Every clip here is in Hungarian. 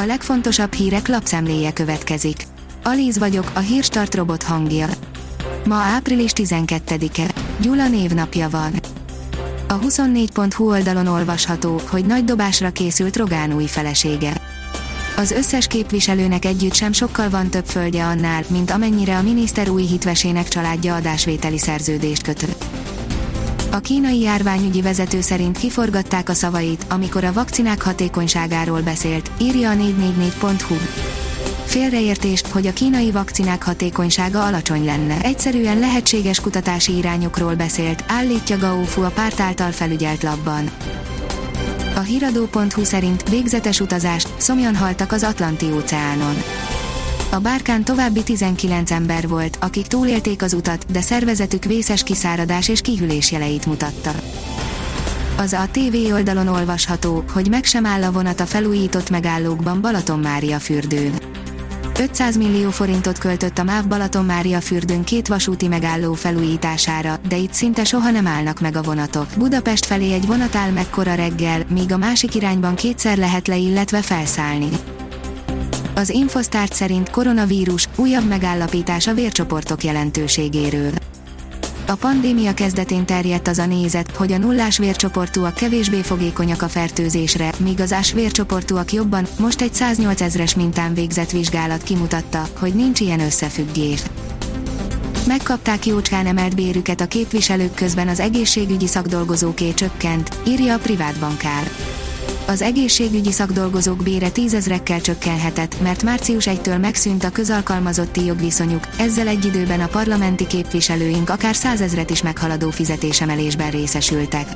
A legfontosabb hírek lapszemléje következik. Alíz vagyok, a hírstart robot hangja. Ma április 12-e. Gyula névnapja van. A 24.hu oldalon olvasható, hogy nagy dobásra készült Rogán új felesége. Az összes képviselőnek együtt sem sokkal van több földje annál, mint amennyire a miniszter új hitvesének családja adásvételi szerződést kötött. A kínai járványügyi vezető szerint kiforgatták a szavait, amikor a vakcinák hatékonyságáról beszélt, írja a 444.hu. Félreértést, hogy a kínai vakcinák hatékonysága alacsony lenne. Egyszerűen lehetséges kutatási irányokról beszélt, állítja Gao Fu a párt által felügyelt labban. A hiradó.hu szerint végzetes utazást, szomjan haltak az Atlanti-óceánon. A bárkán további 19 ember volt, akik túlélték az utat, de szervezetük vészes kiszáradás és kihűlés jeleit mutatta. Az a TV oldalon olvasható, hogy meg sem áll a vonat a felújított megállókban Balaton Mária fürdőn. 500 millió forintot költött a MÁV Balaton Mária fürdőn két vasúti megálló felújítására, de itt szinte soha nem állnak meg a vonatok. Budapest felé egy vonat áll mekkora reggel, míg a másik irányban kétszer lehet le illetve felszállni. Az Infosztárt szerint koronavírus, újabb megállapítás a vércsoportok jelentőségéről. A pandémia kezdetén terjedt az a nézet, hogy a nullás vércsoportúak kevésbé fogékonyak a fertőzésre, míg az ás vércsoportúak jobban, most egy 108 ezres mintán végzett vizsgálat kimutatta, hogy nincs ilyen összefüggés. Megkapták jócskán emelt bérüket a képviselők közben az egészségügyi szakdolgozóké csökkent, írja a privát bankár az egészségügyi szakdolgozók bére tízezrekkel csökkenhetett, mert március 1-től megszűnt a közalkalmazotti jogviszonyuk, ezzel egy időben a parlamenti képviselőink akár százezret is meghaladó fizetésemelésben részesültek.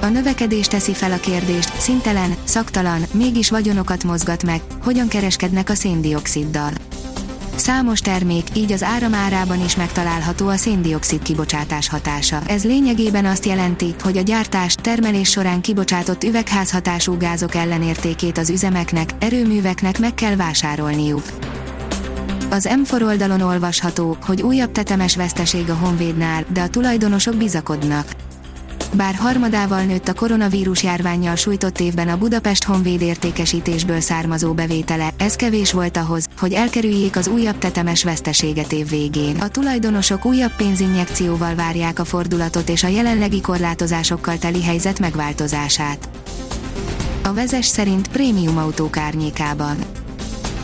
A növekedés teszi fel a kérdést, szintelen, szaktalan, mégis vagyonokat mozgat meg, hogyan kereskednek a széndioksziddal. Számos termék, így az áram árában is megtalálható a széndiokszid kibocsátás hatása. Ez lényegében azt jelenti, hogy a gyártás, termelés során kibocsátott üvegházhatású gázok ellenértékét az üzemeknek, erőműveknek meg kell vásárolniuk. Az M4 oldalon olvasható, hogy újabb tetemes veszteség a Honvédnál, de a tulajdonosok bizakodnak. Bár harmadával nőtt a koronavírus járványjal sújtott évben a Budapest Honvéd értékesítésből származó bevétele, ez kevés volt ahhoz, hogy elkerüljék az újabb tetemes veszteséget év végén. A tulajdonosok újabb pénzinjekcióval várják a fordulatot és a jelenlegi korlátozásokkal teli helyzet megváltozását. A vezes szerint prémium autók árnyékában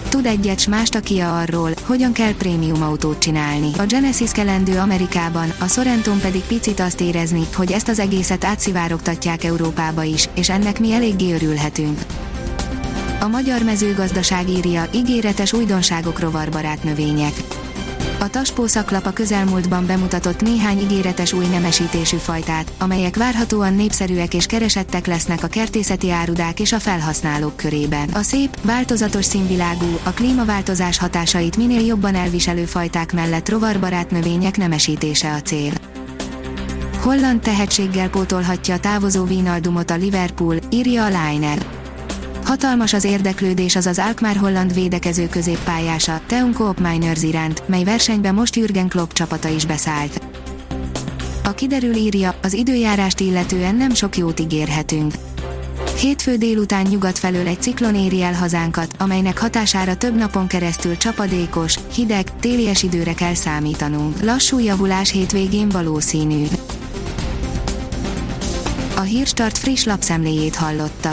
tud egyet s mást a Kia arról, hogyan kell prémium autót csinálni. A Genesis kelendő Amerikában, a Sorrenton pedig picit azt érezni, hogy ezt az egészet átszivárogtatják Európába is, és ennek mi eléggé örülhetünk. A magyar mezőgazdaság írja, ígéretes újdonságok rovarbarát növények. A Taspó szaklap a közelmúltban bemutatott néhány ígéretes új nemesítésű fajtát, amelyek várhatóan népszerűek és keresettek lesznek a kertészeti árudák és a felhasználók körében. A szép, változatos színvilágú, a klímaváltozás hatásait minél jobban elviselő fajták mellett rovarbarát növények nemesítése a cél. Holland tehetséggel pótolhatja a távozó Vinaldumot a Liverpool, írja a Liner. Hatalmas az érdeklődés az az Alkmaar holland védekező középpályása, Teun Koop Miners iránt, mely versenyben most Jürgen Klopp csapata is beszállt. A kiderül írja, az időjárást illetően nem sok jót ígérhetünk. Hétfő délután nyugat felől egy ciklon éri el hazánkat, amelynek hatására több napon keresztül csapadékos, hideg, télies időre kell számítanunk. Lassú javulás hétvégén valószínű. A Hírstart friss lapszemléjét hallotta.